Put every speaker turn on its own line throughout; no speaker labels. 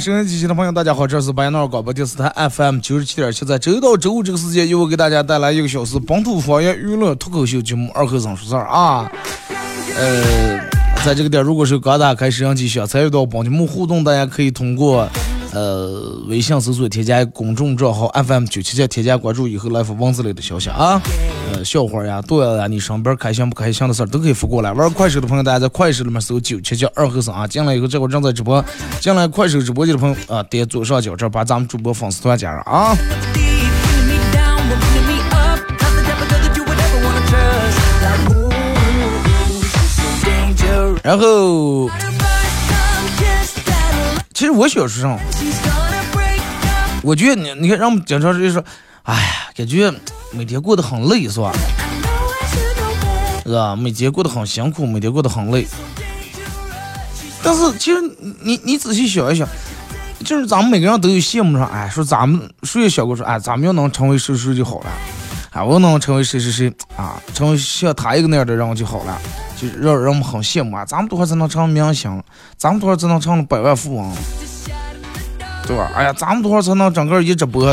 收音机前的朋友，大家好，这是白闹广播电视台 FM 九十七点七，在周一到周五这个时间，又会给大家带来一个小时本土方言娱乐脱口秀节目《二和尚说事儿》啊。呃，在这个点，如果是刚打开摄像机想参与到本节目互动，大家可以通过呃微信搜索添加公众账号 FM 九七七，添加关注以后来发文字类的消息啊。呃，笑话呀、段子呀，你上边开心不开心的事儿都可以发过来。玩快手的朋友，大家在快手里面搜九七七二和尚啊，进来以后这会儿正在直播，进来快手直播间的朋友啊，点左上角这儿把咱们主播粉丝团加上啊。然后，其实我小时候，我觉得你你看，让我们经常就说，哎呀，感觉每天过得很累，是吧？是吧？每天过得很辛苦，每天过得很累。但是其实你你仔细想一想，就是咱们每个人都有羡慕上，哎，说咱们谁也想过说，哎，咱们要能成为谁谁就好了，哎，我能成为谁谁谁啊，成为像他一个那样的人就好了，就让让我们很羡慕啊。咱们多少才能成明星？咱们多少才能成了百万富翁？对吧？哎呀，咱们多少才能整个一直播，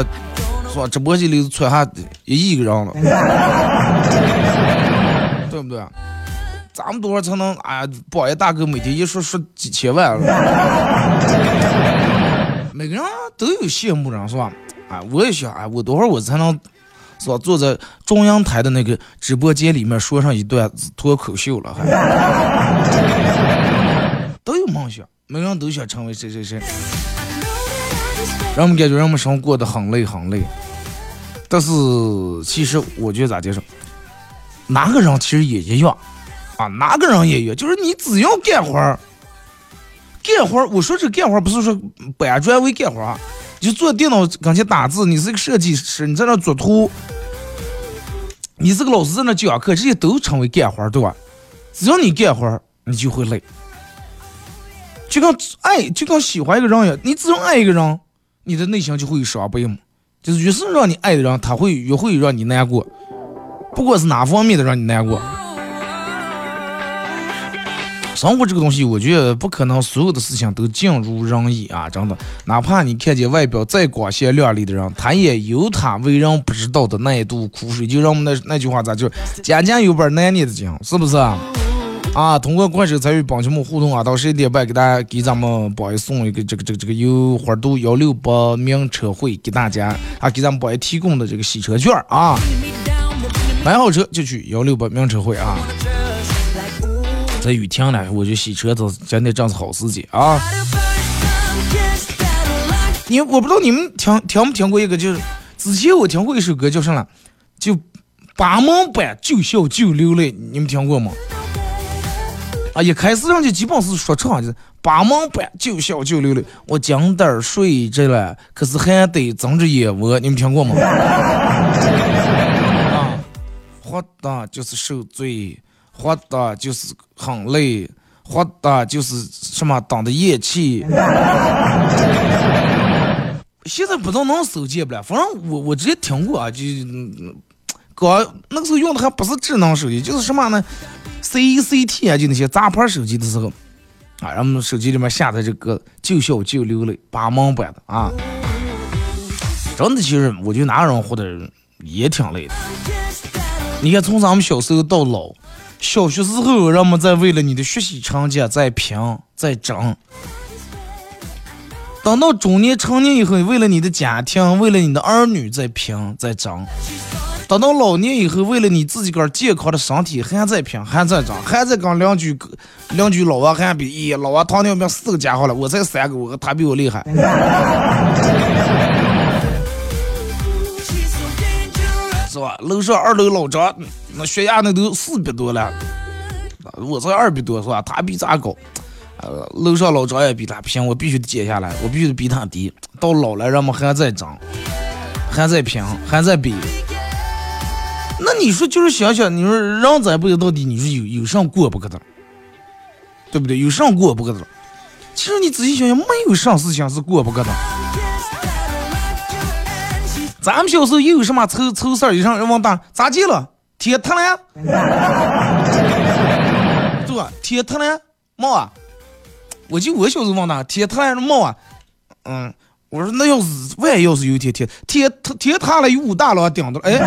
是吧？直播间里窜下一亿个人了，对不对？咱们多少才能哎呀，榜一大哥每天一说说几千万了？每个人都有羡慕人，是吧？哎，我也想，哎，我多会儿我才能，是吧？坐在中央台的那个直播间里面说上一段脱口秀了，还 都有梦想，每个人都想成为谁谁谁。让我们感觉让我们生活过得很累很累，但是其实我觉得咋介绍，哪个人其实也一样啊，哪个人也一样，就是你只要干活儿，干活儿，我说这干活儿不是说搬砖为干活儿你，就坐电脑跟前打字，你是个设计师，你在那做图，你是个老师在那讲课，这些都成为干活儿，对吧？只要你干活儿，你就会累，就跟爱，就跟喜欢一个人一样，你只要爱一个人。你的内心就会有伤悲嘛，就是越是让你爱的人，他会越会让你难过，不管是哪方面的让你难过。生活这个东西，我觉得不可能所有的事情都尽如人意啊，真的。哪怕你看见外表再光鲜亮丽的人，他也有他为人不知道的那一肚苦水。就让我们那那句话咋就家家有本难念的经，是不是啊？通过快手参与帮节目互动啊，到十一点半给大家给咱们宝爷送一个这个这个这个由花都幺六八名车会给大家啊，给咱们宝爷提供的这个洗车券啊，买好车就去幺六八名车会啊。那雨停了，我就洗车子真的正是好时机啊。你我不知道你们听听没听过一个，就是之前我听过一首歌叫啥了，就八门半就笑就流泪，你们听过吗？啊，一开始人家基本是说唱，就是八门半就笑就流泪。我今儿睡着了，可是还得睁着眼窝。你们听过吗？啊，活的就是受罪，活的就是很累，活的就是什么等的咽气。现在不知道能手机不了，反正我我之前听过啊，就搞那个时候用的还不是智能手机，就是什么呢？C C T 啊，就那些杂牌手机的时候，啊，让我们手机里面下载这个就笑就流泪八毛版的啊，真的，其实我觉得哪个人活的也挺累的。你看，从咱们小时候到老，小学时候，人们在为了你的学习成绩在拼在争，等到中年成年以后，为了你的家庭，为了你的儿女在拼在争；等到老年以后，为了你自己个健康的身体，还在拼还在争，还在跟邻居邻居老王还比，咦，老王糖尿病四个家伙了，我才三个，我他比我厉害。是吧？楼上二楼老张，那血压那都四百多了，我才二百多，是吧？他比咱高。呃，楼上老张也比他平，我必须得减下来，我必须得比他低。到老了，人们还在涨，还在平，还在比。那你说，就是想想，你说人这辈子到底你说有有上过不可的，对不对？有上过不可的。其实你仔细想想，没有啥事情是过不可的。咱们小时候又有什么凑凑事儿？一上人往大咋接了？天塌了，对吧？天塌了，冒啊！我就我小时候往大天塌了冒啊！嗯，我说那要是万一要是有一天天天塌了有武大郎顶着，哎，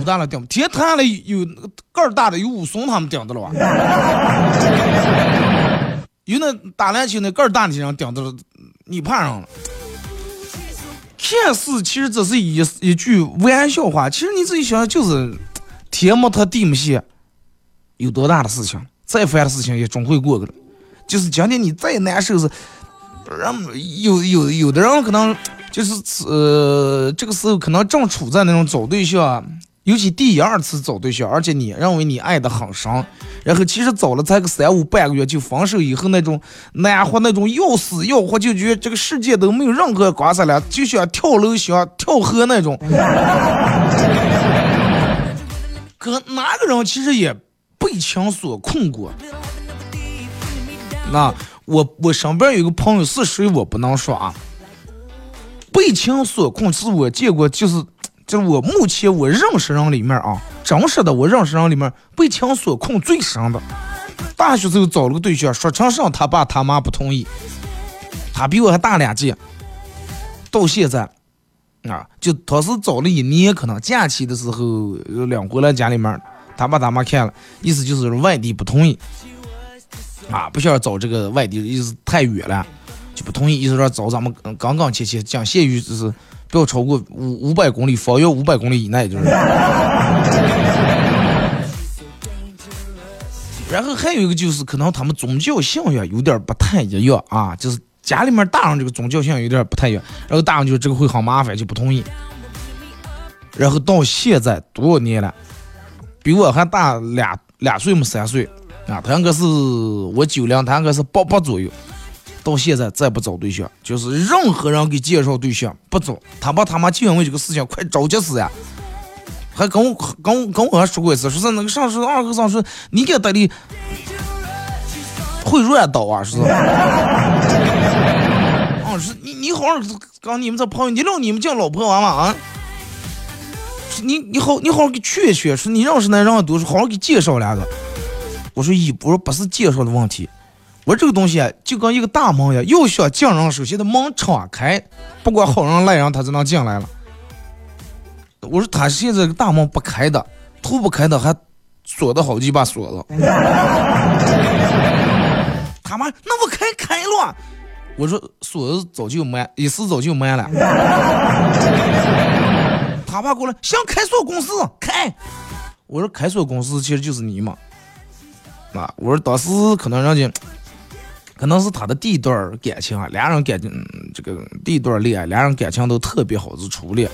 武大郎顶，天塌了有个儿大的有武松他们顶着了吧？有那打篮球那个儿大的人顶着了，你怕上了？看似其实只是一一句玩笑话，其实你自己想想，就是天没塌地没陷，有多大的事情，再烦的事情也总会过去的。就是今天你再难受，是人有有有的人可能就是呃这个时候可能正处在那种找对象。尤其第二次找对象，而且你认为你爱的很深，然后其实找了才个三五半个月就分手以后那种难活那种要死要活，就觉得这个世界都没有任何光彩了，就想跳楼想跳河那种。可哪个人其实也被情所困过？那我我身边有个朋友是谁我不能说啊，被情所困是我见过就是。就是我目前我认识人里面啊，真实的我认识人里面被情所困最深的。大学时候找了个对象，说成上他爸他妈不同意，他比我还大两届。到现在啊，就他是找了一年，可能假期的时候领回来家里面，他爸他妈看了，意思就是外地不同意啊，不想找这个外地，意思太远了不同意，意思说找咱们刚刚切切讲限于就是。不要超过五五百公里，方圆五百公里以内就是。然后还有一个就是，可能他们宗教信仰有点不太一样啊，就是家里面大人这个宗教信仰有点不太一样，然后大人就这个会很麻烦，就不同意。然后到现在多少年了，比我还大两两岁么三岁啊，他应该是我九零，他应该是八八左右。到现在再不找对象，就是任何人给介绍对象不找，他爸他妈就因为这个事情快着急死呀！还跟我跟我跟我还说过一次，说是那个上司二哥上说你给他的会乱倒啊，是是？啊，是你你好好跟你们这朋友，你让你们叫老婆娃娃啊！你你好你好好给劝劝，说你认识那人多，说好好给介绍两个。我说一，我说不是介绍的问题。我这个东西啊，就跟一个大门一样，要想进人，首先的门敞开，不管好人赖人，他才能进来了。我说他现在大门不开的，头不开的，还锁的好几把锁子。他妈，那我开开了。我说锁子早就没，一时早就没了。他爸过来想开锁公司开，我说开锁公司其实就是你嘛。啊，我说当时可能人家。可能是他的第一段感情啊，俩人感情这个第一段恋爱，俩人感情都特别好，是初恋。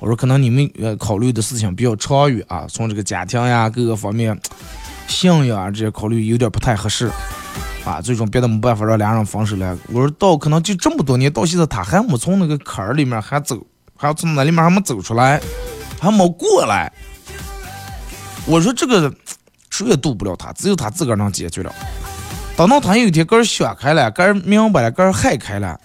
我说可能你们呃考虑的事情比较长远啊，从这个家庭呀各个方面，信仰啊这些考虑有点不太合适啊，最终别的没办法让俩人分手了。我说到可能就这么多年到现在，他还没从那个坎儿里面还走，还从那里面还没走出来，还没过来。我说这个谁也渡不了他，只有他自个儿能解决了。等到他有一天个儿想开了，个儿明白了，个儿害开了，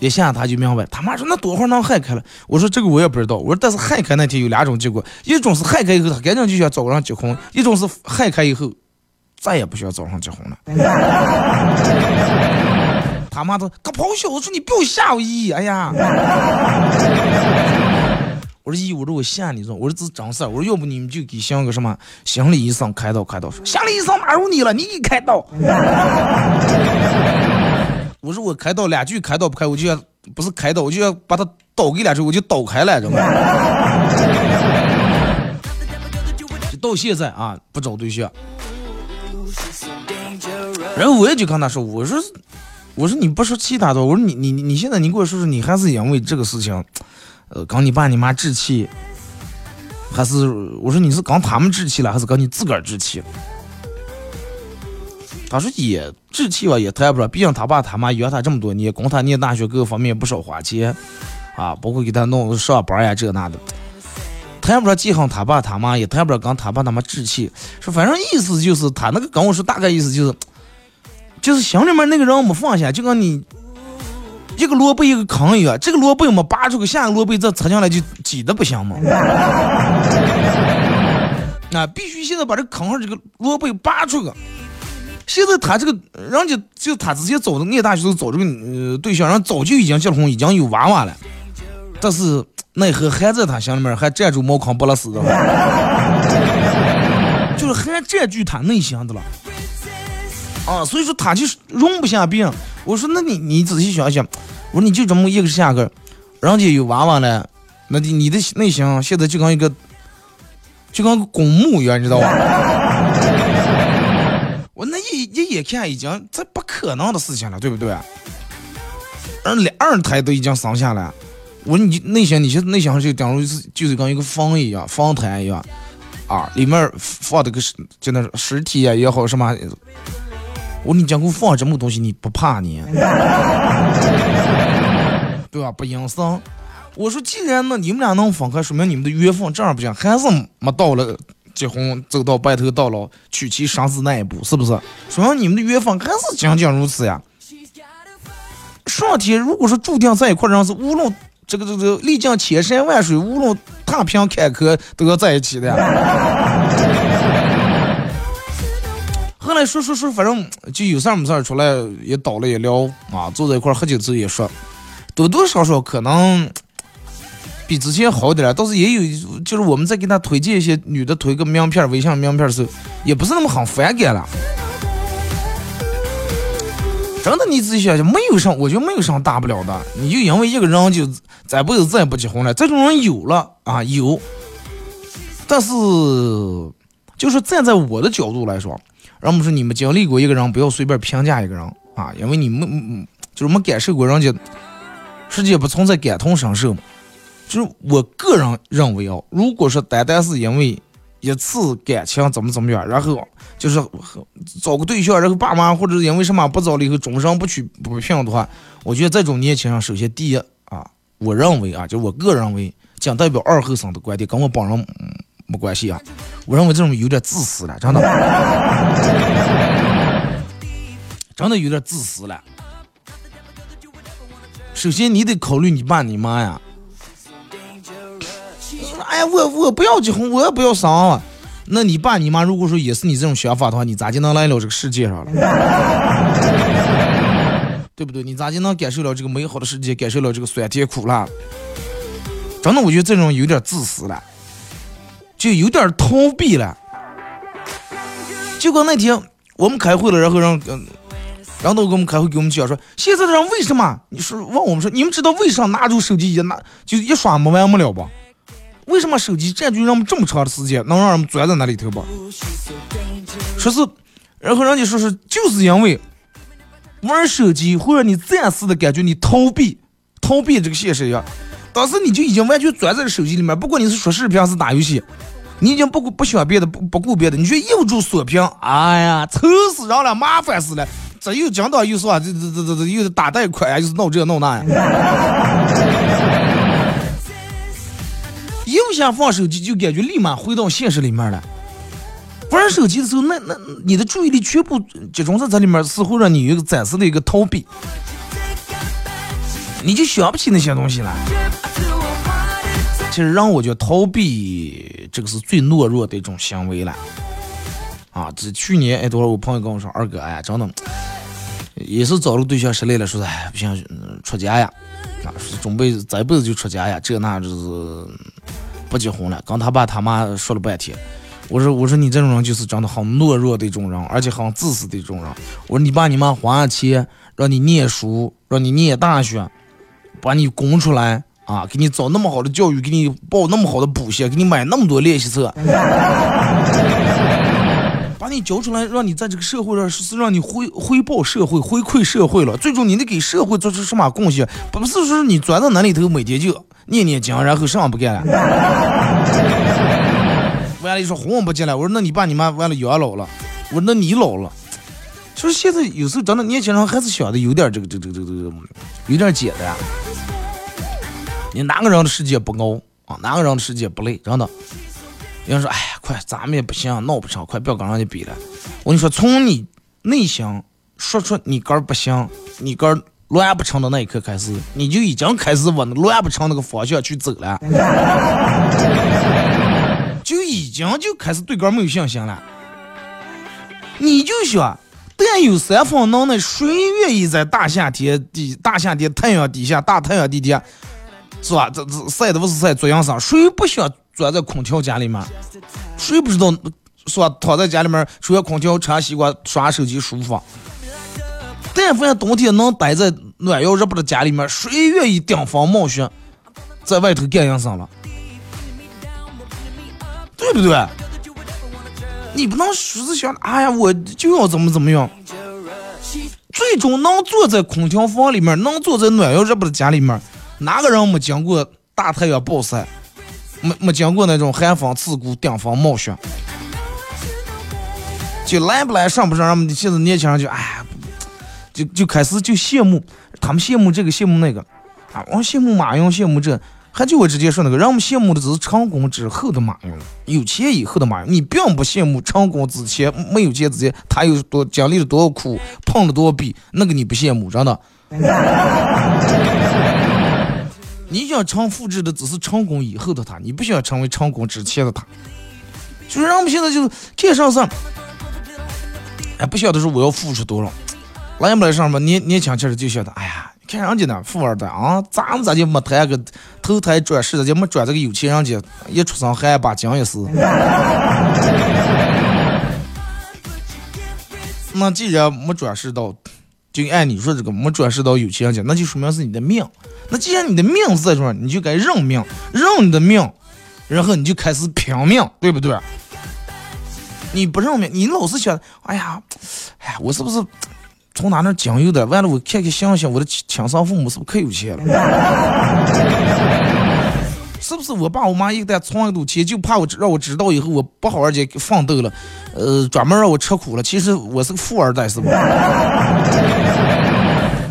一下他就明白。他妈说那多会儿能害开了？我说这个我也不知道。我说但是害开那天有两种结果，一种是害开以后他赶紧就想找人结婚，一种是害开以后再也不需要找人结婚了。他妈的，个咆哮！我说你不要吓我一，哎呀！我说姨，我说我吓你说，我说这是真事儿。我说要不你们就给像个什么心理医生开刀开刀。说心理医生哪有你了？你给开刀。我说我开刀两句开刀不开，我就要不是开刀，我就要把他刀给两句，我就刀开了，知道吗？就 到现在啊，不找对象。然后我也就跟他说，我说，我说你不说其他的，我说你你你现在你给我说说，你还是因为这个事情，呃，跟你爸你妈置气，还是我说你是跟他们置气了，还是跟你自个儿置气？他说也置气吧，也谈不上，毕竟他爸他妈养他这么多年，供他念大学各个方面不少花钱，啊，包括给他弄上班呀这那的。谈不上记恨他爸他妈，也谈不上跟他爸他妈置气，说反正意思就是他那个跟我说大概意思就是，就是心里面那个人没放下，就跟你一个萝卜一个坑一样，这个萝卜没拔出去，下个萝卜再插进来就挤的不行吗？那，必须现在把这坑上这个萝卜拔出去。现在他这个人家就他之前找的念大学时候找这个对象，人早就已经结婚，已经有娃娃了，但是。奈何还在他心里面还占住茅坑不拉屎的，就是还占据他内心的了啊！所以说他就是容不下别人。我说那你你仔细想想，我说你就这么一个下个，人家有娃娃了，那你你的内心现在就跟一个就跟个公墓一样，你知道吧？我那一一眼看已经这不可能的事情了，对不对？而两二胎都已经生下来。我说你内心，你现在内心就等于是就是跟一个房一样，房台一样，啊，里面放的个就那尸体啊也好什么，我说你讲给我放这么东西，你不怕你？对吧？不阴森。我说既然呢你们俩能分开，说明你们的缘分这样不行，还是没到了结婚走到白头到老娶妻生子那一步，是不是？说明你们的缘分还是仅仅如此呀。上天如果说注定在一块，人是无论。这个这个历经千山万水，无论踏平坎坷，都要在一起的。后来说说说，反正就有事儿没事儿出来也倒了也聊啊，坐在一块儿喝酒之后也说，多多少少可能比之前好点儿，倒是也有，就是我们在给他推荐一些女的推个名片、微信名片的时候，也不是那么很反感了。真的，你仔细想想，没有什，我觉得没有什大不了的。你就因为一个人就这辈子再也不结婚了，这种人有了啊有。但是，就是站在我的角度来说，人们说你们经历过一个人，不要随便评价一个人啊，因为你们就是没感受过人家，世界不存在感同身受嘛。就是我个人认为啊，如果说单单是因为。一次感情怎么怎么样，然后就是找个对象，然后爸妈或者因为什么不找了以后终身不娶不聘的话，我觉得这种年轻人首先第一啊，我认为啊，就我个人认为，仅代表二后生的观点，跟我本人没关系啊。我认为这种有点自私了，真的，真的有点自私了。首先你得考虑你爸你妈呀。哎呀，我我不要结婚，我也不要生。那你爸你妈如果说也是你这种想法的话，你咋就能来了这个世界上了？对不对？你咋就能感受了这个美好的世界，感受了这个酸甜苦辣？真的，我觉得这种有点自私了，就有点逃避了。结果那天我们开会了，然后让嗯，然后给我们开会，给我们讲说，现在的人为什么？你说问我们说，你们知道为啥拿住手机一拿就一刷没完没了不？为什么手机占据人们这么长的时间，能让人们钻在那里头吧？说是，然后人家说是，就是因为玩手机会让你暂时的感觉你逃避，逃避这个现实呀。当时你就已经完全钻在手机里面，不管你是说视频还是打游戏，你已经不顾不想别的，不不顾别的，你却又住锁屏，哎呀，愁死人了，麻烦死了。这又讲到又说这这这这这又是打贷款，又是闹这闹那呀。一下放手机，就感觉立马回到现实里面了。玩手机的时候，那那你的注意力全部集中在这里面，似乎让你有一个暂时的一个逃避，你就想不起那些东西了。其实让我觉得逃避这个是最懦弱的一种行为了。啊，这去年哎，多少我朋友跟我说，二哥哎，真的也是找了对象失恋了，说的哎不行，出家呀，啊，准备这辈子就出家呀，这那就是。不结婚了，刚他爸他妈说了半天，我说我说你这种人就是真的很懦弱的一种人，而且很自私的一种人。我说你爸你妈花钱让你念书，让你念大学，把你供出来啊，给你找那么好的教育，给你报那么好的补习，给你买那么多练习册。把你教出来，让你在这个社会上是让你回回报社会、回馈社会了。最终你得给社会做出什么贡献？不是说你钻到那里头，每天就念念经，然后啥也不干了。完了，一说红不进来，我说那你爸你妈完了养老了，我说那你老了。就是现在有时候真的年轻人还是想的有点这个这个这个这个有点简单。你哪个人的世界不熬啊？哪个人的世界不累？真的。有人说：“哎呀，快，咱们也不行，闹不成，快不要跟人家比了。”我跟你说，从你内心说出你哥不行，你哥乱不成的那一刻开始，你就已经开始往乱不成那个方向去走了，就已经就开始对哥没有信心了。你就想，但有三分能耐，谁愿意在大夏天底大夏天太阳底下大太阳底下，是吧？这这晒的不是晒，做阳伞，谁不想？钻在空调间里面，谁不知道是吧？躺在家里面，吹空调，吃西瓜，刷手机，舒服。但凡冬天能待在暖阳热不的家里面，谁愿意顶风冒雪在外头干营生了？对不对？你不能说是想，哎呀，我就要怎么怎么样。最终能坐在空调房里面，能坐在暖阳热不的家里面，哪个人没经过大太阳暴晒？没没经过那种寒风刺骨、顶风冒雪，就来不来、上不上，让们现在年轻人就哎，就就开始就羡慕，他们羡慕这个羡慕那个，啊，我羡慕马云，羡慕这，还就我直接说那个，让我们羡慕的只是成功之后的马云，有钱以后的马云，你并不羡慕成功之前没有钱之前他有多经历了多少苦，碰了多少壁，那个你不羡慕，真的。你想成复制的只是成功以后的他，你不想成为成功之前的他。就是让我们现在就是干啥事，哎，不晓得说我要付出多少，来不来上吧？年年轻气儿就晓得，哎呀，看人家呢，富二代啊，咱们咋就没谈个投胎转世，就没转这个有钱人家，一出生还把奖也是。那既然没转世到。就按你说这个没转世到有钱人家，那就说明是你的命。那既然你的命是在这儿，你就该认命，认你的命，然后你就开始拼命，对不对？你不认命，你老是想，哎呀，哎呀，我是不是从哪那经由的？完了，我看看想想，我的亲生父母是不是可有钱了？是不是我爸我妈一旦存一赌钱，就怕我让我知道以后我不好好去奋斗了，呃，专门让我吃苦了。其实我是个富二代，是吧？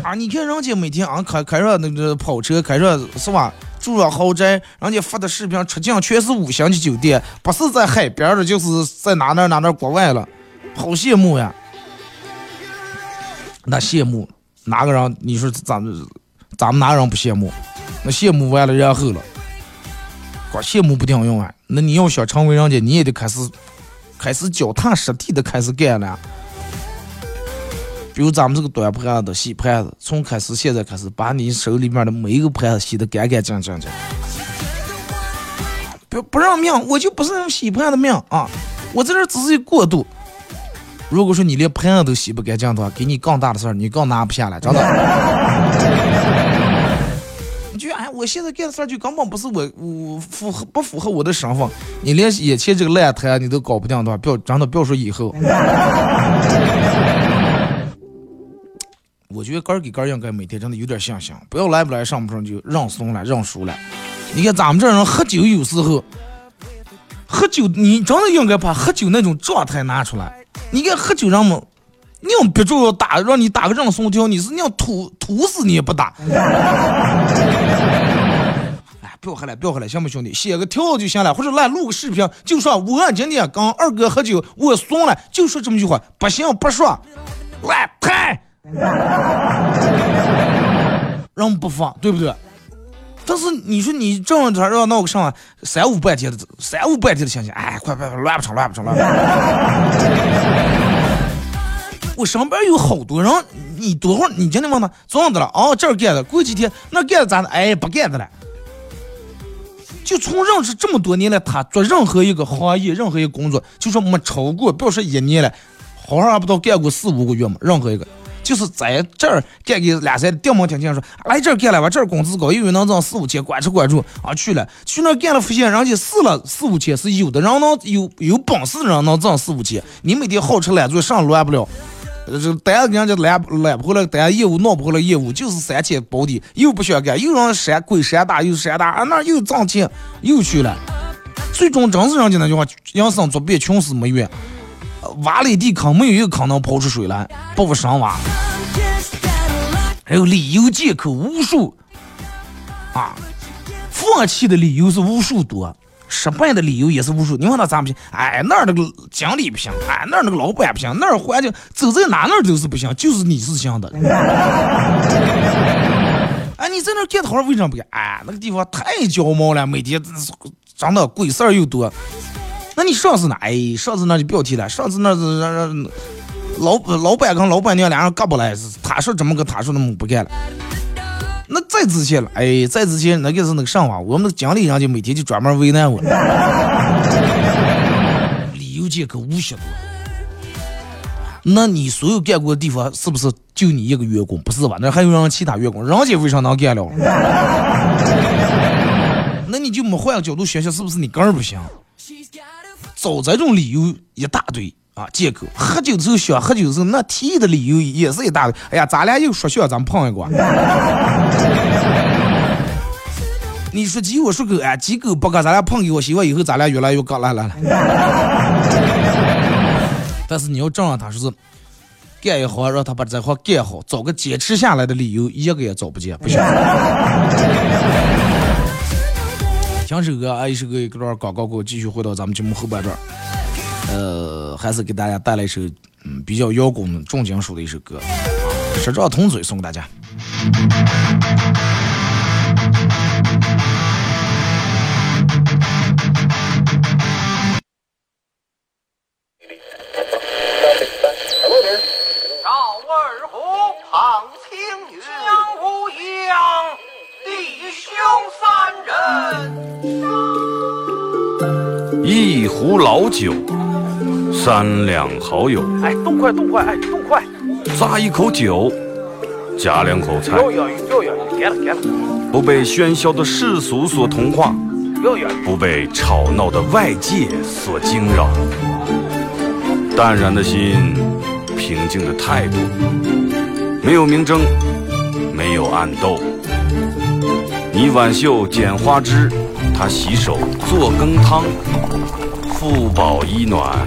啊，你看人家每天啊开开着那个跑车，开着是吧？住上豪宅，人家发的视频出镜全是五星级酒店，不是在海边的，就是在哪哪哪哪国外了，好羡慕呀！那羡慕哪个人？你说咱们咱们哪人不羡慕？那羡慕完了然后了。光羡慕不顶用啊！那你要想成为人家，你也得开始开始脚踏实地的开始干了。比如咱们这个端盘子、洗盘子，从开始现在开始，把你手里面的每一个盘子洗得干干净净的。不不让命，我就不是那种洗盘的命啊！我在这只是过渡。如果说你连盘子都洗不干净的话，给你更大的事儿，你更拿不下来，真的。你就哎我现在干的事儿就根本不是我我符合不符合我的身份，你连眼前这个烂摊你都搞不定的话，不要真的不要说以后。我觉得哥儿给哥儿应该每天真的有点信心，不要来不来上不上就认怂了认输了。你看咱们这人喝酒有时候喝酒，你真的应该把喝酒那种状态拿出来。你看喝酒人们。硬逼着要打，让你打个认怂条，你是硬吐吐死你也不打。哎，不要喝了，不要喝了，行不兄弟？写个条就行了，或者来录个视频，就说我今天跟二哥喝酒，我怂了，就说这么句话。不行，不说，来拍，人不放，对不对？但是你说你这样子让闹个啥，三五百天的，三五百天的心情，哎，快快快，乱不成，乱不成，乱不成。我上边有好多人，你多会儿？你今天问他，咋的了？哦，这儿干的，过几天那干的咋的？哎，不干的了。就从认识这么多年来，他做任何一个行业、任何一个工作，就说没超过，不要说一年了，好像还不到干过四五个月嘛。任何一个，就是在这儿干个两三，掉毛听听说来这儿干了吧，这儿工资高，一月能挣四五千，管吃管住啊去了，去那干了，发现人家试了四五千是有的人能有有本事的人能挣四五千，你每天好吃懒做，上乱不了。这单人家揽揽不回来，单业务弄不回来，业务就是三千保底，又不想干，又让山鬼山大又山大，啊那又挣钱又去了，最终真是人家那句话，人生作别穷死没缘，挖了一地坑，没有一个坑能刨出水来，不不生挖，还有理由借口无数，啊，放弃的理由是无数多。失败的理由也是无数，你问他咋不行？哎，那儿那个经理不行，哎，那儿那个老板不行，那儿环境走在哪哪都是不行，就是你是行的。哎，你在那儿干活为什么不干？哎，那个地方太焦毛了，每天真的鬼事儿又多。那你上次呢？哎，上次那就不要提了，上次那是让让老老板跟老板娘俩人干不来，他说怎么个，他说那么不干了。那再之前了，哎，再之前那个是那个上网，我们的经理人就每天就专门为难我，理由借口无限多。那你所有干过的地方是不是就你一个员工？不是吧？那还有让其他员工，人家为啥能干了？那你就没换个角度想想，是不是你个人不行？找这种理由一大堆。啊，借口喝酒的时候想喝酒的时候，那提议的理由也是一大堆。哎呀，咱俩又说笑，咱们碰一个。你说鸡，我说狗，哎，鸡狗不干，咱俩碰一个，希望以后咱俩越来越刚。来来来。但是你要这样，他说是干一行，让他把这行干好，找个坚持下来的理由，一个也找不见，不行。听首歌，啊，一首歌一段广告，给我继续回到咱们节目后半段。呃，还是给大家带来一首嗯比较摇滚的重金属的一首歌，《十张同嘴》送给大家。
赵二虎，弟兄
三人，一壶老酒。三两好友，
哎，动快动快，哎，动快！
咂一口酒，夹两口菜。
给了给了。
不被喧嚣的世俗所同化，不被吵闹的外界所惊扰。淡然的心，平静的态度，没有明争，没有暗斗。你挽袖剪花枝，他洗手做羹汤，腹饱衣暖。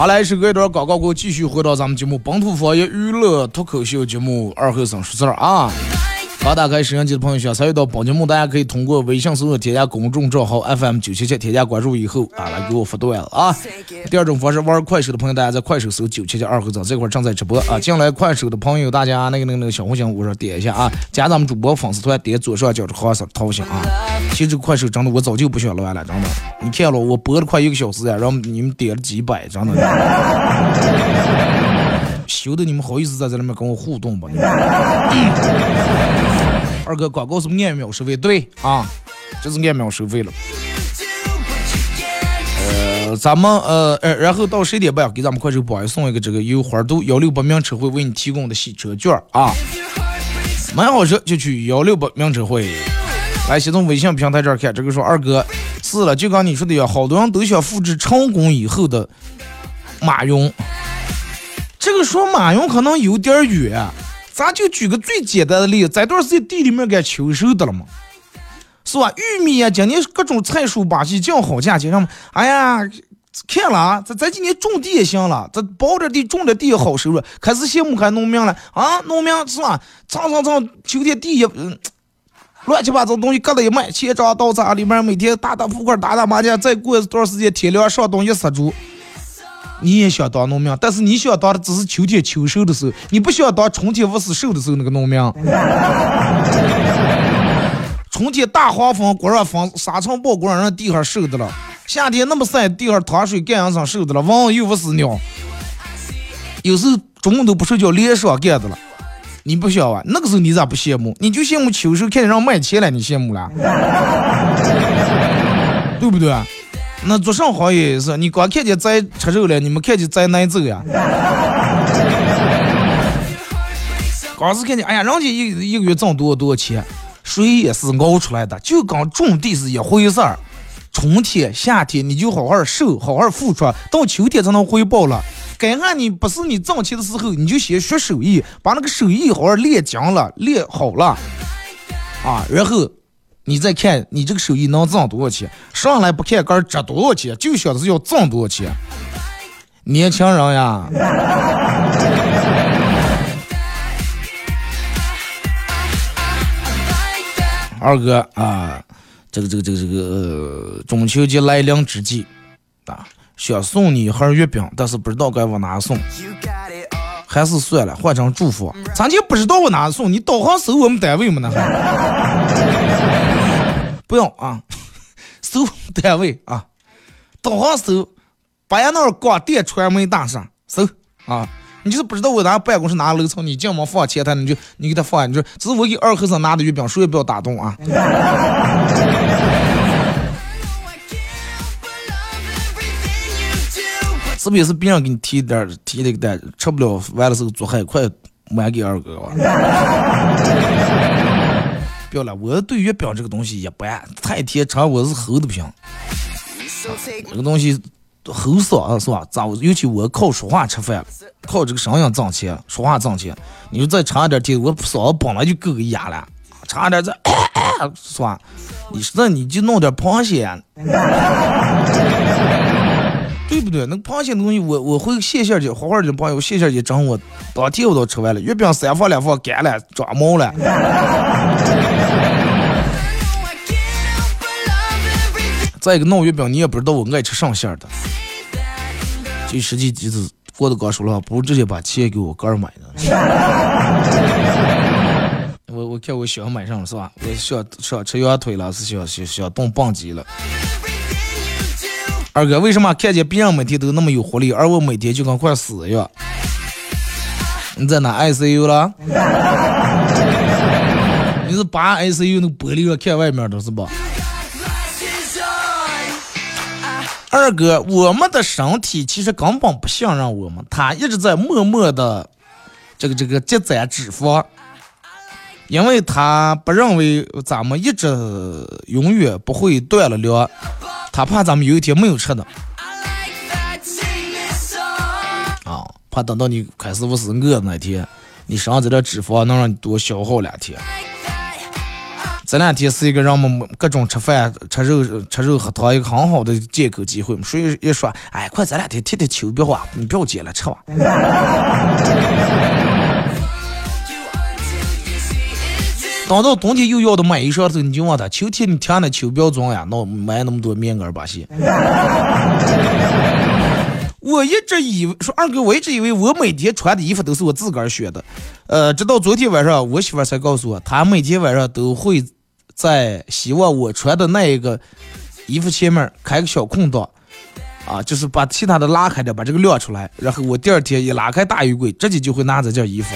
好，来是隔一段广告，过后继续回到咱们节目《本土方言娱乐脱口秀》节目二后生说事儿啊。刚打开摄像机的朋友，想参与到宝节目，大家可以通过微信搜索添加公众账号 FM 九七七，添加关注以后啊，来给我发段子啊。第二种方式，玩快手的朋友，大家在快手搜九七七二后生，这块正在直播啊。进来快手的朋友，大家那个那个那个小红心，我说点一下啊，加咱们主播粉丝团，点左上角的黄色头像啊。其实这个快手真的，我早就不想乱了，真的。你看了我播了快一个小时呀，然后你们点了几百，真的。羞的你们好意思在这里面跟我互动吧？二哥，广告是按秒收费，对啊，就是按秒收费了。呃，咱们呃呃，然后到十点半给咱们快手宝爷送一个这个由花都幺六八名车会为你提供的洗车券啊，买好车就去幺六八名车会。来，先从微信平台这儿看，这个说二哥是了，就刚你说的样，好多人都想复制成功以后的马云。说马云可能有点远，咱就举个最简单的例子，在段时间地里面该秋收的了嘛，是吧？玉米啊，今年各种菜蔬把戏降好价钱，上面，哎呀，看了啊，咱咱今年种地也行了，咱包着地种着地也好收入，开始羡慕看农民了啊，农民是吧？蹭蹭蹭秋天地也。乱七八糟东西搁了一卖，钱庄到厂里面每天打打扑克、打打麻将，再过一段时间天凉上东西杀猪。你也想当农民，但是你想当的只是秋天秋收的时候，你不想当春天不是收的时候那个农民。春天大黄蜂果上风沙尘暴锅让地上收的了，夏天那么晒地上淌水干上上收的了，蚊又不死鸟。有时候中午都不睡觉连上干的了。你不想啊？那个时候你咋不羡慕？你就羡慕秋收看见让卖钱了，你羡慕了，对不对？那做上行业也是，你光看见在吃肉了，你没看见在哪走呀？光是看见，哎呀，人家一一个月挣多多少钱，水也是熬出来的，就跟种地是一回事儿。春天、夏天你就好好瘦，好好付出，到秋天才能回报了。该按你不是你挣钱的时候，你就先学手艺，把那个手艺好好练精了，练好了，啊，然后你再看你这个手艺能挣多少钱。上来不看杆值多少钱，就想着是要挣多少钱。年轻人呀，二哥啊，这个这个这个这个中秋节来临之际啊。想送你一盒月饼，但是不知道该往哪送，还是算了，换成祝福。咱就不知道往哪送，你导航搜我们单位吗？那不用啊，搜单位啊，导航搜巴彦淖尔广电传媒大厦，搜啊，你就是不知道我哪办公室哪楼层，你进门放前台，你就你给他放，你说这是我给二和尚拿的月饼，谁也不要打动啊。是不是也是别人给你提点提那个单，吃不了完了时候做海快买给二哥吧？不要了，我对月饼这个东西一般，太甜尝我是齁的不行。这个东西齁爽是吧？咋？尤其我靠说话吃饭，靠这个声音挣钱，说话挣钱。你说再尝一点甜，我嗓子本来就够个哑了，尝一点再是吧？你那你就弄点螃蟹。对不对？那个螃蟹的东西，我我会线下去，好好的朋友线下去整，我当天我都吃完了。月饼三放两放干了，抓毛了。再一个弄月饼，你也不知道我爱吃上馅的。这实际就是郭德纲说了，不如直接把钱给我哥儿买的。我我看我想买上了是吧？我想想吃羊腿了，是想想想动棒极了。二哥，为什么看见别人每天都那么有活力，而我每天就跟快死一样？你在哪 ICU 了？你是扒 ICU 那玻璃上看外面的是吧？二哥，我们的身体其实根本不信任我们，他一直在默默的这个这个积攒脂肪，因为他不认为咱们一直永远不会断了粮。他怕咱们有一天没有吃的，啊，怕等到你开始不是饿那天，你身上这点脂肪能让你多消耗两天。这两天是一个让我们各种吃饭、吃肉、吃肉喝汤一个很好的借口机会。所以一说，哎，快这两天贴贴秋膘啊，你不要接了，吃吧。等到冬天又要的买衣裳的时候，你就问他：秋天你听那秋膘装呀，那买那么多棉袄把戏。我一直以为说二哥，我一直以为我每天穿的衣服都是我自个儿选的。呃，直到昨天晚上，我媳妇才告诉我，她每天晚上都会在希望我穿的那一个衣服前面开个小空档，啊，就是把其他的拉开点，把这个晾出来。然后我第二天一拉开大衣柜，直接就会拿这件衣服。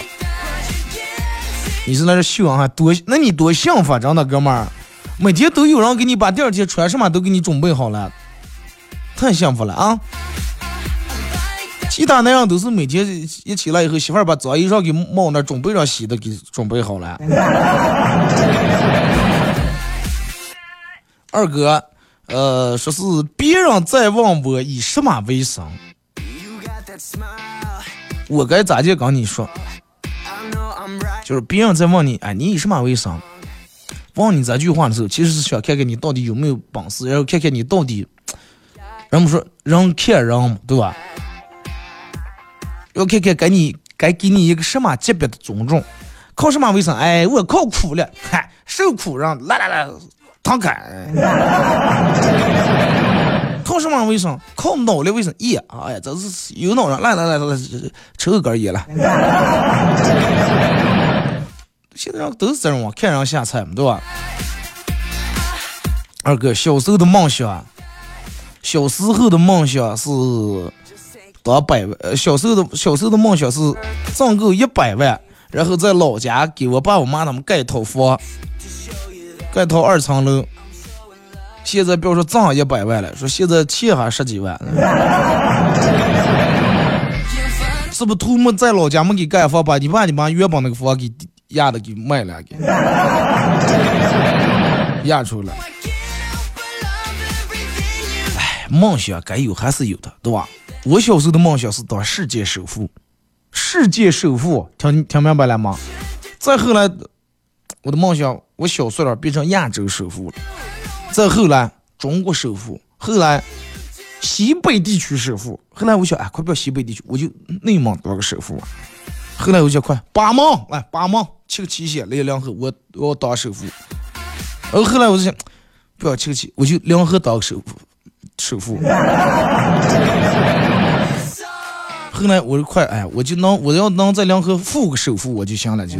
你是那是秀啊？多，那你多幸福，真的哥们儿，每天都有人给你把第二天穿什么都给你准备好了，太幸福了啊！其他那样都是每天一起来以后，媳妇儿把脏衣裳给冒那准备上洗的给准备好了。二哥，呃，说是别人在问我以什么为生，我该咋就跟你说？就是别人在问你，哎，你以什么为生？问你这句话的时候，其实是想看看你到底有没有本事，然后看看你到底，人们说人看人，对吧？要看看给你该给你一个什么级别的尊重，靠什么为生？哎，我靠苦了，嗨，受苦人来来来，躺开。靠什么为生？靠脑力为生？耶！哎呀，这是有脑人，来来来来来，抽根烟了。现在人都是这种看人下菜嘛，对吧？二哥，小时候的梦想，小时候的梦想是当百万。呃，小时候的小时候的梦想是挣够一百万，然后在老家给我爸我妈他们盖一套房，盖套二层楼。现在不要说挣一百万了，说现在欠还十几万，是不是？图没在老家没给盖房，把你爸你妈原本那个房给压的给卖了，给 压出来。哎，梦想该有还是有的，对吧？我小时候的梦想是当世界首富，世界首富，听听明白了吗？再后来，我的梦想，我小岁了变成亚洲首富了。再后来，中国首富；后来，西北地区首富；后来，我想，哎，快不要西北地区，我就内蒙当个首富。后来我想，快八蒙来八蒙，七个七线来两河，我我要当首富。然后后来我就想，不要七个七，我就两河当个首富，首富。后来我就快，哎，我就能，我要能在两河富个首富，我就行了，就。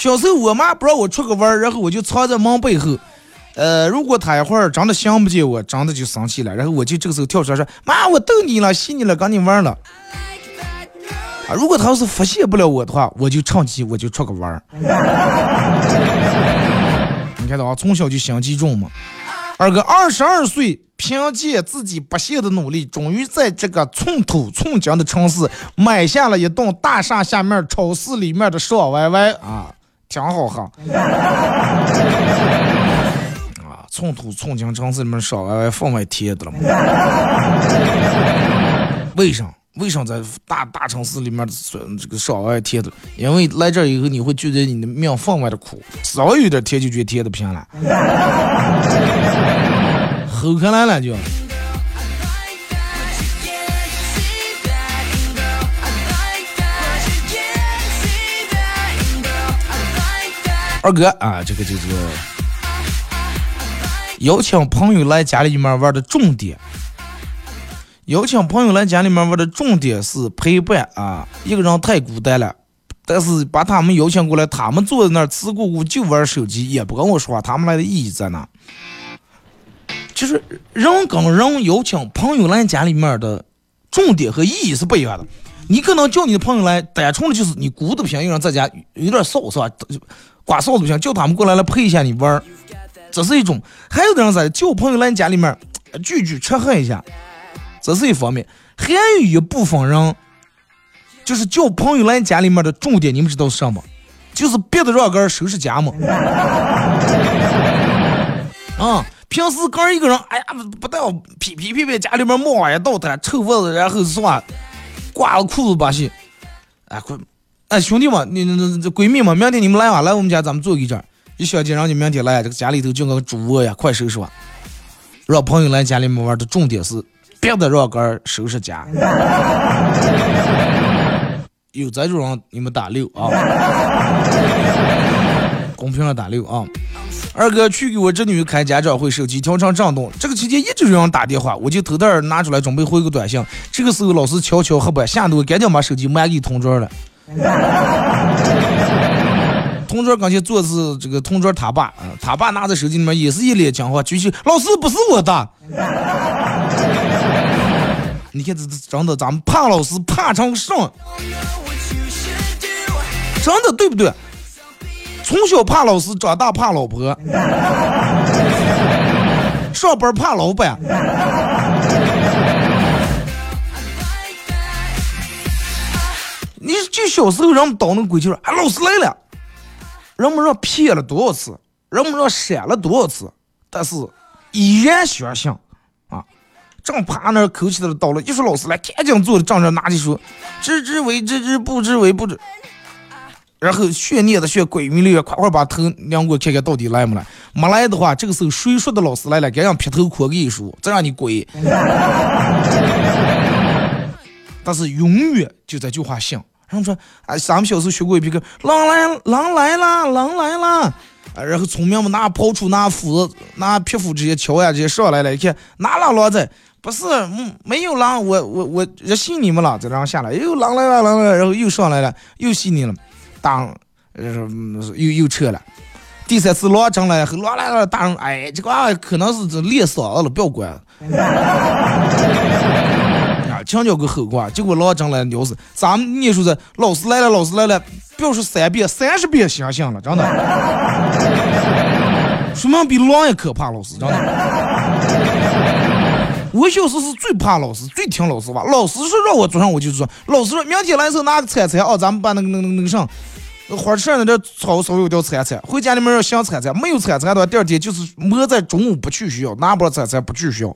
小时候我妈不让我出个弯儿，然后我就藏在门背后。呃，如果她一会儿真的想不见我，真的就生气了，然后我就这个时候跳出来说：“妈，我逗你了，戏你了，跟你玩了。”啊，如果她要是发现不了我的话，我就趁机我就出个弯儿。你看到啊，从小就心机重嘛。二哥二十二岁，凭借自己不懈的努力，终于在这个寸土寸金的城市买下了一栋大厦下面超市里面的爽歪歪啊。挺好喝，啊，寸土寸金城市里面上外放外贴的了吗？为啥？为啥在大大城市里面这个少外贴的？因为来这以后你会觉得你的命分外的苦，稍微有点贴就觉得贴的平了，吼开来了就。二哥啊，这个这个邀请朋友来家里面玩的重点，邀请朋友来家里面玩的重点是陪伴啊，一个人太孤单了。但是把他们邀请过来，他们坐在那儿吃咕咕就玩手机，也不跟我说话，他们来的意义在哪？就是人跟人邀请朋友来家里面的重点和意义是不一样的。你可能叫你的朋友来，单纯的就是你孤独不行，有人在家有点骚是吧？刮哨子不行，叫他们过来来陪一下你玩儿，这是一种；还有的人在叫朋友来你家里面聚聚吃喝一下，这是一方面。还有一部分人，就是叫朋友来你家里面的重点，你们知道是什么？就是别的让个人收拾家嘛。啊，平时个人一个人，哎呀，不但屁屁屁屁家里面猫也倒腾，臭袜子，然后是吧，挂了裤子把戏，哎快。哎，兄弟们，你那闺蜜们，明天你们来啊，来我们家咱们坐一阵。一小姐让你明天来，这个家里头就个主卧呀，快收拾吧。让朋友来家里面玩的重点是别的让个儿收拾家。有这种人你们打六啊，公屏上打六啊。二哥去给我侄女开家长会，手机调成震动，这个期间一直有人打电话，我就偷偷拿出来准备回个短信。这个时候老师悄悄黑板，吓得我赶紧把手机还给同桌了。同桌刚才坐的是这个同桌他爸，他爸拿着手机里面也是一脸讲话，举起老师不是我的。你看这这真的，咱们怕老师怕成上，真的对不对？从小怕老师，长大怕老婆，上班怕老板。你就小时候人们捣那鬼劲儿，哎，老师来了，人们让骗了多少次？人们让闪了多少次，但是依然相信啊。正趴那儿口气的到了，一说老师来，赶紧坐的站着拿起说，知之为知之，不知为不知。然后炫念的炫，鬼迷了眼，快快把头量过看看到底来没来。没来的话，这个时候谁说的老师来了，该让劈头壳给你说，再让你跪。但是永远就这句话响。然后说，啊，咱们小时候学过一个，狼来，狼来了，狼来了。啊，然后聪明们拿刨出拿斧子拿皮斧这些敲呀这些上来了，一看哪狼狼子？不是，嗯，没有狼，我我我信你们了，再让下来，又狼来了，狼来了，然后又上来了，又信你了。当，呃，又又撤了。第三次狼上来，狼来了，大人，哎，这个可能是这练嗓子了，不要管。啊，强调个后果，结果狼上来，尿死。咱们念书的老师来了，老师来了，不要说三遍，三十遍相信了，真的。说明比狼也可怕，老师真的。我小时候是最怕老师，最听老师话。老师说让我做上，我就做。老师说明天来时候拿个铲铲哦，咱们把那个那个那个上花池那点草稍微掉铲铲。回家里面要想铲铲，没有铲铲的话，第二天就是摸在中午不去学校，拿不着铲铲不去学校。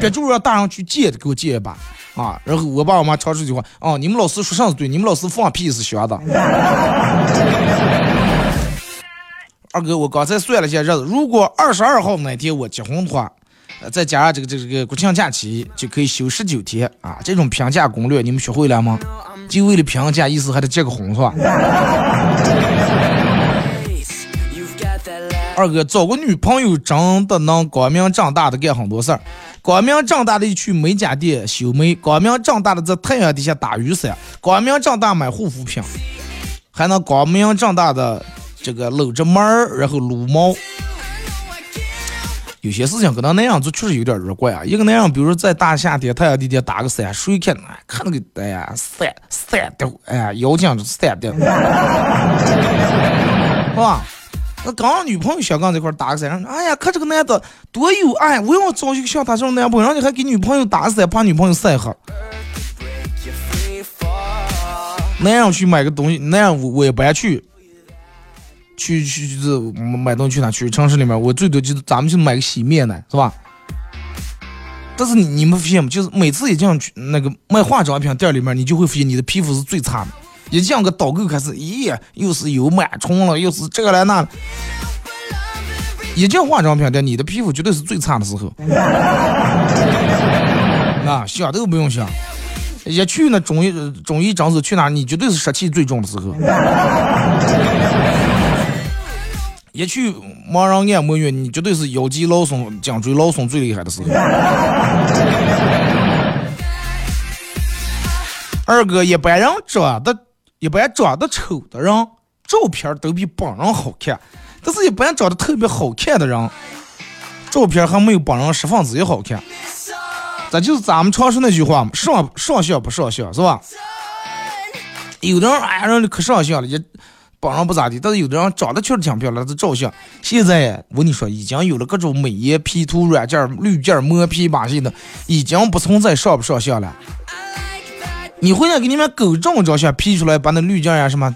别就是让大人去借给我借一把啊！然后我爸我妈常说句话：哦，你们老师说啥是对，你们老师放屁是学的。二哥，我刚才算了一下日子，如果二十二号那天我结婚的话，呃，再加上这个这个这个国庆假期，就可以休十九天啊。这种评价攻略你们学会了吗？就为了评价，意思还得结个婚是吧？二哥找个女朋友真的能光明正大的干很多事儿，光明正大的去美甲店修眉，光明正大的在太阳底下打雨伞，光明正大买护肤品，还能光明正大的。这个搂着门儿，然后撸猫，有些事情可能那样做确实有点儿怪啊。一个那样，比如说在大夏天太阳底下打个伞，谁看看那个哎呀散散掉，哎呀腰间就散掉，是吧？那刚女朋友小刚这块打个伞，哎呀，看这个男的多有爱，我要找一个像他这种男朋友，然后你还给女朋友打伞，怕女朋友晒黑。那样去买个东西，那样我我也不爱去。去去就是买东西去哪？去城市里面，我最多就是咱们去买个洗面奶，是吧？但是你你们发现吗？就是每次一进去那个卖化妆品店里面，你就会发现你的皮肤是最差的。一进个导购开始，咦，又是有螨虫了，又是这个来那。一进化妆品店，你的皮肤绝对是最差的时候。啊，想都不用想。一去那中医中医诊所去哪？你绝对是湿气最重的时候。一去盲人按摩院，你绝对是腰肌劳损、颈椎劳损最厉害的时候。二哥，一般人长得一般长得丑的人，照片都比本人好看，但是一般长得特别好看的人，照片还没有本人十分之一好看。这就是咱们常说那句话嘛，上上相不上相，是吧？有的人哎，人可上相了，也。本人不咋地，但是有的人长得确实挺漂亮，这照相。现在我跟你说，已经有了各种美颜 P 图软件、滤镜、磨皮把戏的，已经不存在上不上相了。你回来给你们狗这么照相 P 出来，把那滤镜呀什么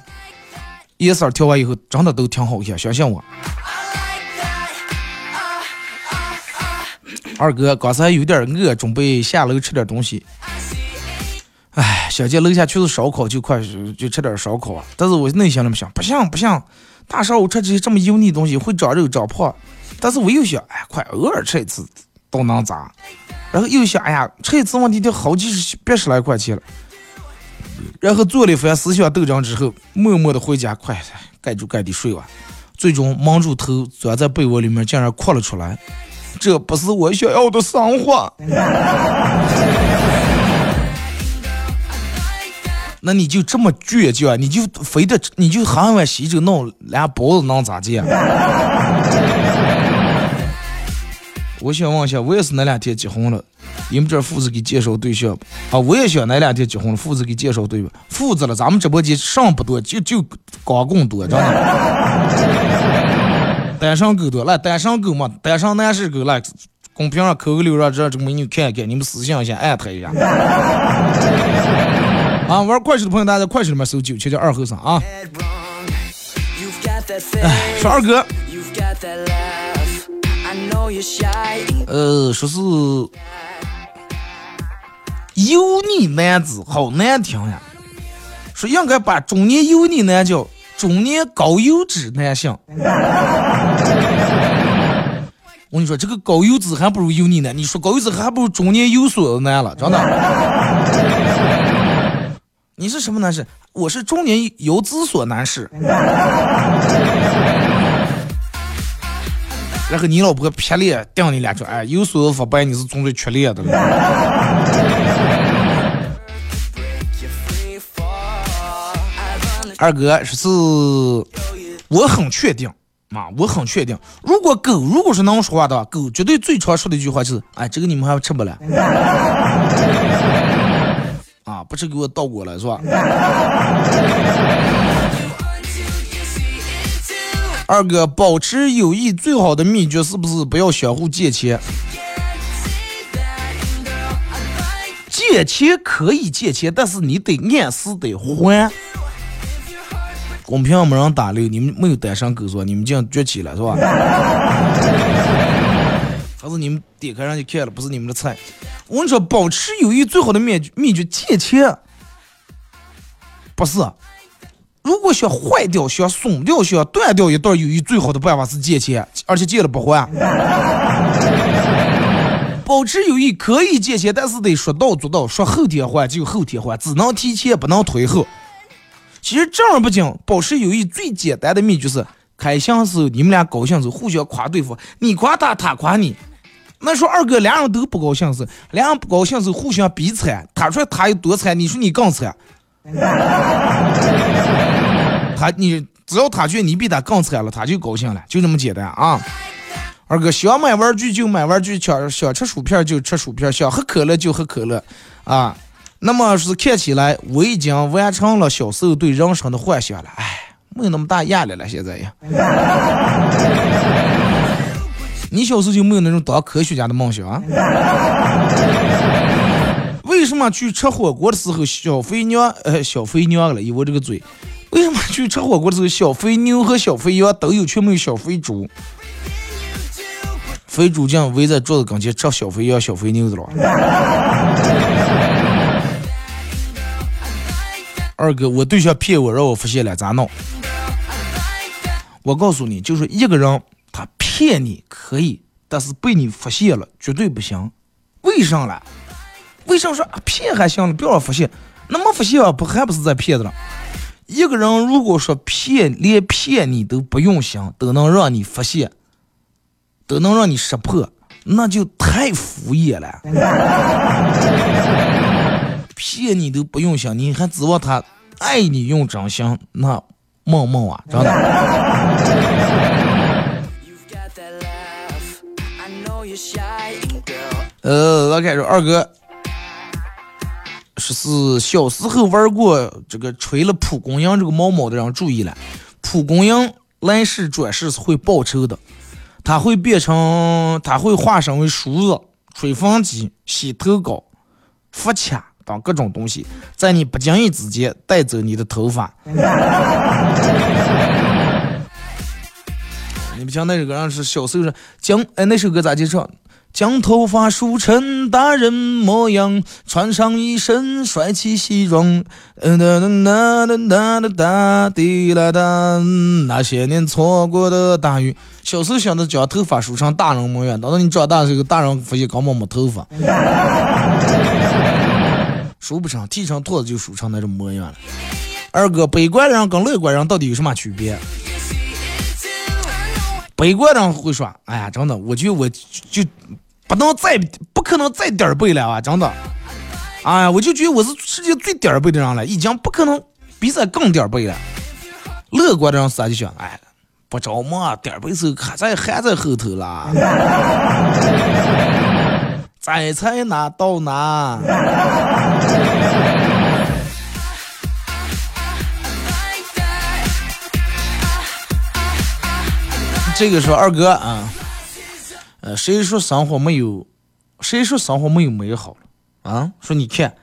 颜色调完以后，真的都挺好看，相信我。二哥刚才有点饿，准备下楼吃点东西。哎，小姐楼下去是烧烤，就快就吃点烧烤啊！但是我内心里面想，不行不行，大上午吃这些这么油腻东西会长肉长胖。但是我又想，哎，快偶尔吃一次都能咋？然后又想，哎呀，吃一次问题得好几十、百十来块钱了。然后做了一番思想斗争之后，默默的回家，快盖住盖的睡吧。最终蒙住头，钻在被窝里面，竟然哭了出来。这不是我想要的生活。那你就这么倔强，你就非得你就喊完西周弄俩包子能咋地？我想问一下，我也是那两天结婚了，你们这父子给介绍对象啊？我也想那两天结婚了，父子给介绍对吧？父子了，咱们直播间上不多，就就光棍多，真的。单身狗多，来单身狗嘛，单身男士狗来，公屏上扣个六，让这这美女看一看，你们私信一下，艾特一下。啊，玩快手的朋友，大家在快手里面搜九七七二后生啊。哎，说二哥，呃，说是油腻男子好难听呀，说应该把中年油腻男叫中年高油脂男性。我跟你说，这个高油脂还不如油腻男，你说高油脂还不如中年油锁子男了，真的。你是什么男士？我是中年油脂所男士。然后你老婆劈脸盯你俩说：“哎，有锁子发白，你是中最缺脸的了。” 二哥说是，我很确定。妈，我很确定，如果狗如果是能说话的话，狗绝对最常说的一句话就是：“哎，这个你们还吃不了。” 啊，不是给我倒过来是吧？二哥，保持友谊最好的秘诀是不是不要相互借钱？借钱可以借钱，但是你得按时得还。公屏没人打六，你们没有单身狗是吧？你们这样崛起了是吧？还是你们点开上去看了，不是你们的菜。我跟你说，保持友谊最好的秘秘诀，借钱不是。如果想坏掉、想松掉、想断掉一段友谊，最好的办法是借钱，而且借了不还。保持友谊可以借钱，但是得说到做到，说后天还就后天还，只能提前不能推后。其实正儿八经保持友谊最简单的秘诀是：开心时候你们俩高兴时候互相夸对方，你夸他，他夸你。那说二哥俩人都不高兴是，俩人不高兴是互相比惨，他说他有多惨，你说你更惨。他你只要他觉得你比他更惨了，他就高兴了，就这么简单啊。二哥想买玩具就买玩具，想想吃薯片就吃薯片，想喝可乐就喝可乐，啊。那么是看起来我已经完成了小时候对人生的幻想了，哎，没有那么大压力了，现在呀。你小时候就没有那种当科学家的梦想啊？为什么去吃火锅的时候小肥牛呃小肥牛了？以我这个嘴，为什么去吃火锅的时候小肥牛和小肥羊都有，却没有小肥猪？肥猪匠围在桌子跟前吃小肥羊、小肥牛的了。二哥，我对象骗我，让我发现了，咋弄？我告诉你，就是一个人骗你可以，但是被你发现了绝对不行。为啥了？为啥说骗还行了，不要发现？那么发现不还不是在骗子了？一个人如果说骗，连骗你都不用想，都能让你发现，都能让你识破，那就太敷衍了。骗你都不用想，你还指望他爱你用真心？那梦梦啊，真的。呃，我开始二哥说是小时候玩过这个吹了蒲公英这个毛毛的人注意了，蒲公英来世转世是会报仇的，它会变成，它会化身为梳子、吹风机、洗头膏、发卡。等各种东西，在你不经意之间带走你的头发。你不像那首歌，是小时候说将哎，那首歌咋介绍？将头发梳成大人模样，穿上一身帅气西装。哒哒哒哒哒哒哒滴啦哒，那些年错过的大雨。小时候想着将头发梳成大人模样，等到你长大时候，大人发现根本没头发。梳不成，剃成秃子就梳成那种模样了。二哥，悲观人跟乐观人到底有什么区别？悲观人会说：“哎呀，真的，我觉得我就不能再不可能再点儿背了啊，真的。哎呀，我就觉得我是世界最点儿背的人了，已经不可能比这更点儿背了。”乐观的人啥就想：“哎，不着忙，点儿背时候还在还在后头啦。”摘菜拿到哪？这个说二哥啊，呃，谁说生活没有？谁说生活没有美好？啊，说你看，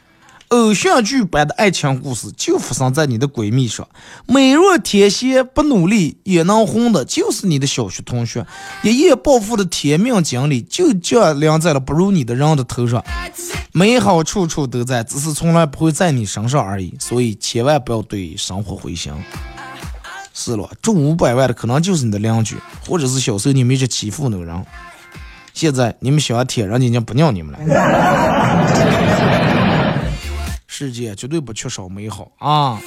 偶像剧般的爱情故事就发生在你的闺蜜上。美若天仙不努力也能红的，就是你的小学同学。一夜暴富的天命经历就降临在了不如你的人的头上。美好处处都在，只是从来不会在你身上而已。所以千万不要对生活灰心。是了，中五百万的可能就是你的邻居，或者是小时候你们一直欺负那个人。现在你们想舔，人家已经不鸟你们了。世界绝对不缺少美好啊！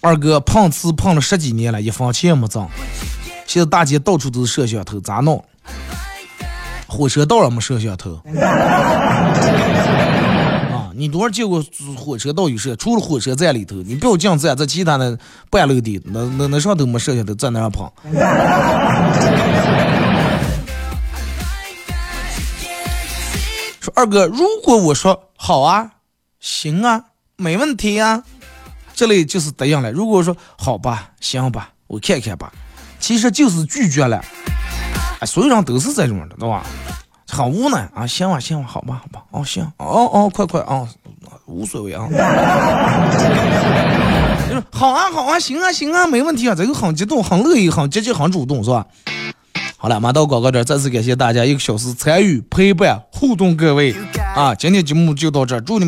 二哥碰瓷碰了十几年了，一分钱也没挣。现在大街到处都是摄像头，咋弄？火车道上没摄像头。你多少见过火车道有摄？除了火车站里头，你不要进站，在其他的半楼底，那那那上头没摄像头，在那上跑。说二哥，如果我说好啊，行啊，没问题啊，这里就是答应了。如果说好吧，行吧，我看看吧，其实就是拒绝了。哎，所有人都是这种的，对吧？很无奈啊，行吧，行吧，好吧，好吧，哦，行，哦哦，快快啊，无所谓啊。好啊，好啊，行啊，行啊，没问题啊，这个很激动，很乐意，很积极，很主动，是吧？好了，马到广告这，再次感谢大家一个小时参与陪伴互动，各位啊，今天节目就到这，祝你。